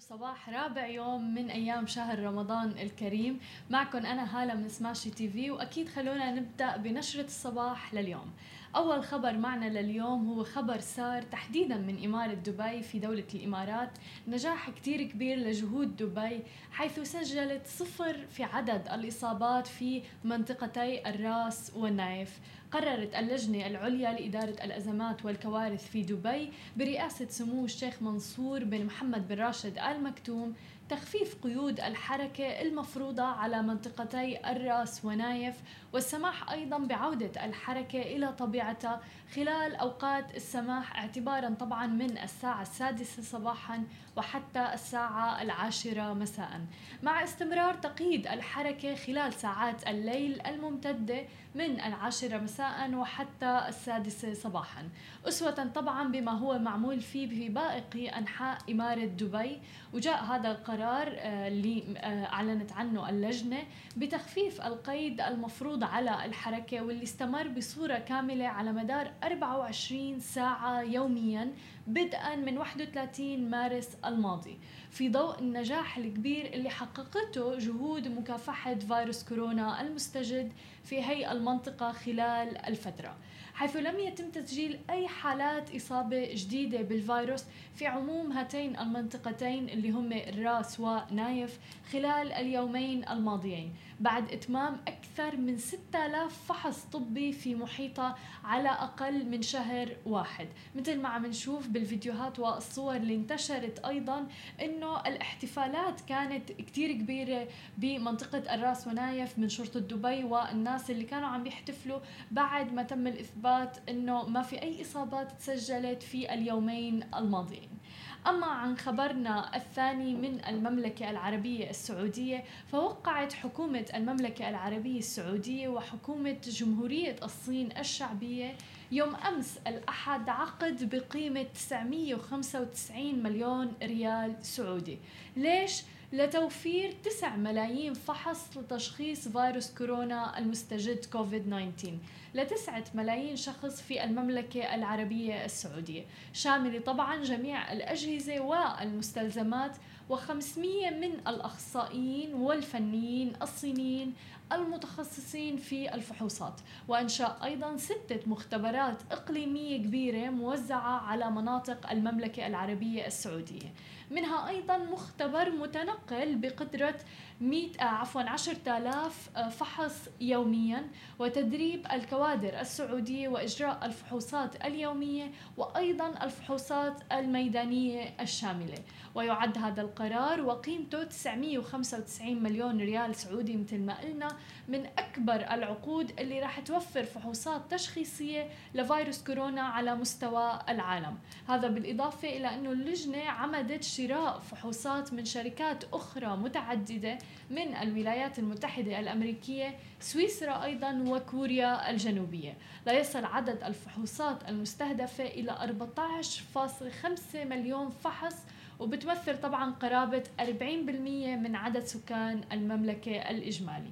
وصباح رابع يوم من أيام شهر رمضان الكريم. معكم أنا هالة من سماشي تي في وأكيد خلونا نبدأ بنشرة الصباح لليوم. أول خبر معنا لليوم هو خبر صار تحديدا من إمارة دبي في دولة الإمارات. نجاح كتير كبير لجهود دبي حيث سجلت صفر في عدد الإصابات في منطقتي الراس والنايف. قررت اللجنة العليا لإدارة الأزمات والكوارث في دبي برئاسة سمو الشيخ منصور بن محمد بن راشد آل مكتوم تخفيف قيود الحركة المفروضة على منطقتي الرأس ونايف والسماح أيضا بعودة الحركة إلى طبيعتها خلال أوقات السماح اعتبارا طبعا من الساعة السادسة صباحا وحتى الساعة العاشرة مساء. مع استمرار تقييد الحركة خلال ساعات الليل الممتدة من العاشرة مساء وحتى السادسة صباحا. أسوة طبعا بما هو معمول فيه في باقي أنحاء إمارة دبي. وجاء هذا القرار آه، اللي آه، أعلنت عنه اللجنة بتخفيف القيد المفروض على الحركة واللي استمر بصورة كاملة على مدار 24 ساعة يوميا بدءا من 31 مارس الماضي. في ضوء النجاح الكبير اللي حققته جهود مكافحة فيروس كورونا المستجد في هي المنطقة خلال الفترة. حيث لم يتم تسجيل أي حالات إصابة جديدة بالفيروس في عموم هاتين المنطقتين اللي هم الراس ونايف خلال اليومين الماضيين. بعد إتمام أكثر من 6000 فحص طبي في محيطها على أقل من شهر واحد. مثل ما عم نشوف بالفيديوهات والصور اللي انتشرت أيضا أنه الاحتفالات كانت كتير كبيرة بمنطقة الراس ونايف من شرطة دبي والناس اللي كانوا عم يحتفلوا بعد ما تم الإثبات أنه ما في أي إصابات تسجلت في اليومين الماضيين. أما عن خبرنا الثاني من المملكة العربية السعودية فوقعت حكومة المملكة العربية السعودية وحكومة جمهورية الصين الشعبية يوم أمس الأحد عقد بقيمة 995 مليون ريال سعودي ليش؟ لتوفير 9 ملايين فحص لتشخيص فيروس كورونا المستجد كوفيد 19 لتسعة ملايين شخص في المملكة العربية السعودية. شامل طبعا جميع الأجهزة والمستلزمات و500 من الأخصائيين والفنيين الصينيين المتخصصين في الفحوصات. وإنشاء أيضا ستة مختبرات إقليمية كبيرة موزعة على مناطق المملكة العربية السعودية. منها أيضا مختبر متنقل بقدرة 100 آه عفوا 10000 آه فحص يوميا وتدريب الكوادر السعودية وإجراء الفحوصات اليومية وأيضا الفحوصات الميدانية الشاملة. ويعد هذا القرار وقيمته 995 مليون ريال سعودي مثل ما قلنا من أكبر العقود اللي راح توفر فحوصات تشخيصية لفيروس كورونا على مستوى العالم. هذا بالإضافة إلى أنه اللجنة عمدت شراء فحوصات من شركات أخرى متعددة من الولايات المتحدة الأمريكية سويسرا أيضا وكوريا الجنوبية. ليصل عدد الفحوصات المستهدفة إلى 14.5 مليون فحص وبتمثل طبعا قرابة 40% من عدد سكان المملكة الإجمالي.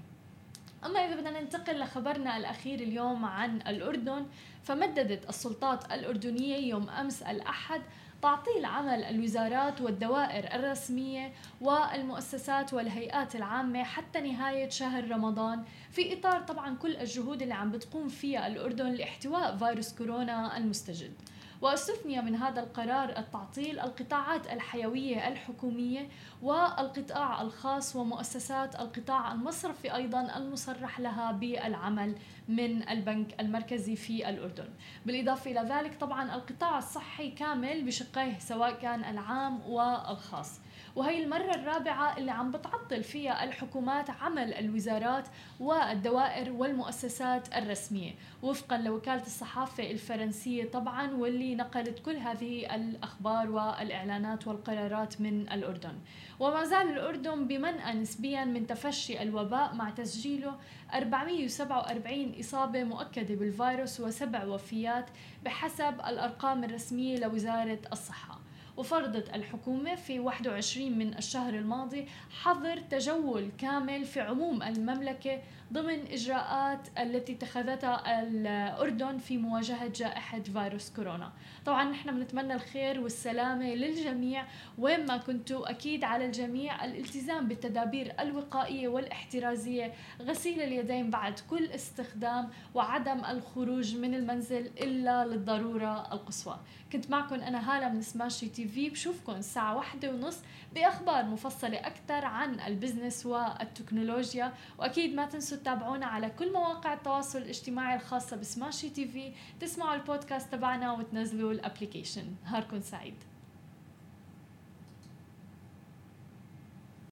أما إذا بدنا ننتقل لخبرنا الأخير اليوم عن الأردن فمددت السلطات الأردنية يوم أمس الأحد تعطيل عمل الوزارات والدوائر الرسمية والمؤسسات والهيئات العامة حتى نهاية شهر رمضان. في إطار طبعا كل الجهود اللي عم بتقوم فيها الأردن لاحتواء فيروس كورونا المستجد. واستثني من هذا القرار التعطيل القطاعات الحيوية الحكومية والقطاع الخاص ومؤسسات القطاع المصرفي أيضا المصرح لها بالعمل من البنك المركزي في الأردن. بالإضافة إلى ذلك طبعا القطاع الصحي كامل بشقيه سواء كان العام والخاص. وهي المرة الرابعة اللي عم بتعطل فيها الحكومات عمل الوزارات والدوائر والمؤسسات الرسمية. وفقا لوكالة الصحافة الفرنسية طبعا واللي نقلت كل هذه الأخبار والإعلانات والقرارات من الأردن. وما زال الأردن بمنأى نسبيا من تفشي الوباء مع تسجيله 447 إصابة مؤكدة بالفيروس وسبع وفيات بحسب الأرقام الرسمية لوزارة الصحة. وفرضت الحكومة في 21 من الشهر الماضي حظر تجول كامل في عموم المملكة ضمن إجراءات التي اتخذتها الأردن في مواجهة جائحة فيروس كورونا. طبعا نحن بنتمنى الخير والسلامة للجميع وين ما كنتوا أكيد على الجميع الالتزام بالتدابير الوقائية والاحترازية غسيل اليدين بعد كل استخدام وعدم الخروج من المنزل إلا للضرورة القصوى. كنت معكم أنا هالة من سماشي تي في بشوفكم الساعة واحدة ونص بأخبار مفصلة أكثر عن ال business والتكنولوجيا. وأكيد ما تنسوا تتابعونا على كل مواقع التواصل الاجتماعي الخاصة بسماشي تي في تسمعوا البودكاست تبعنا وتنزلوا ال application. نهاركم سعيد.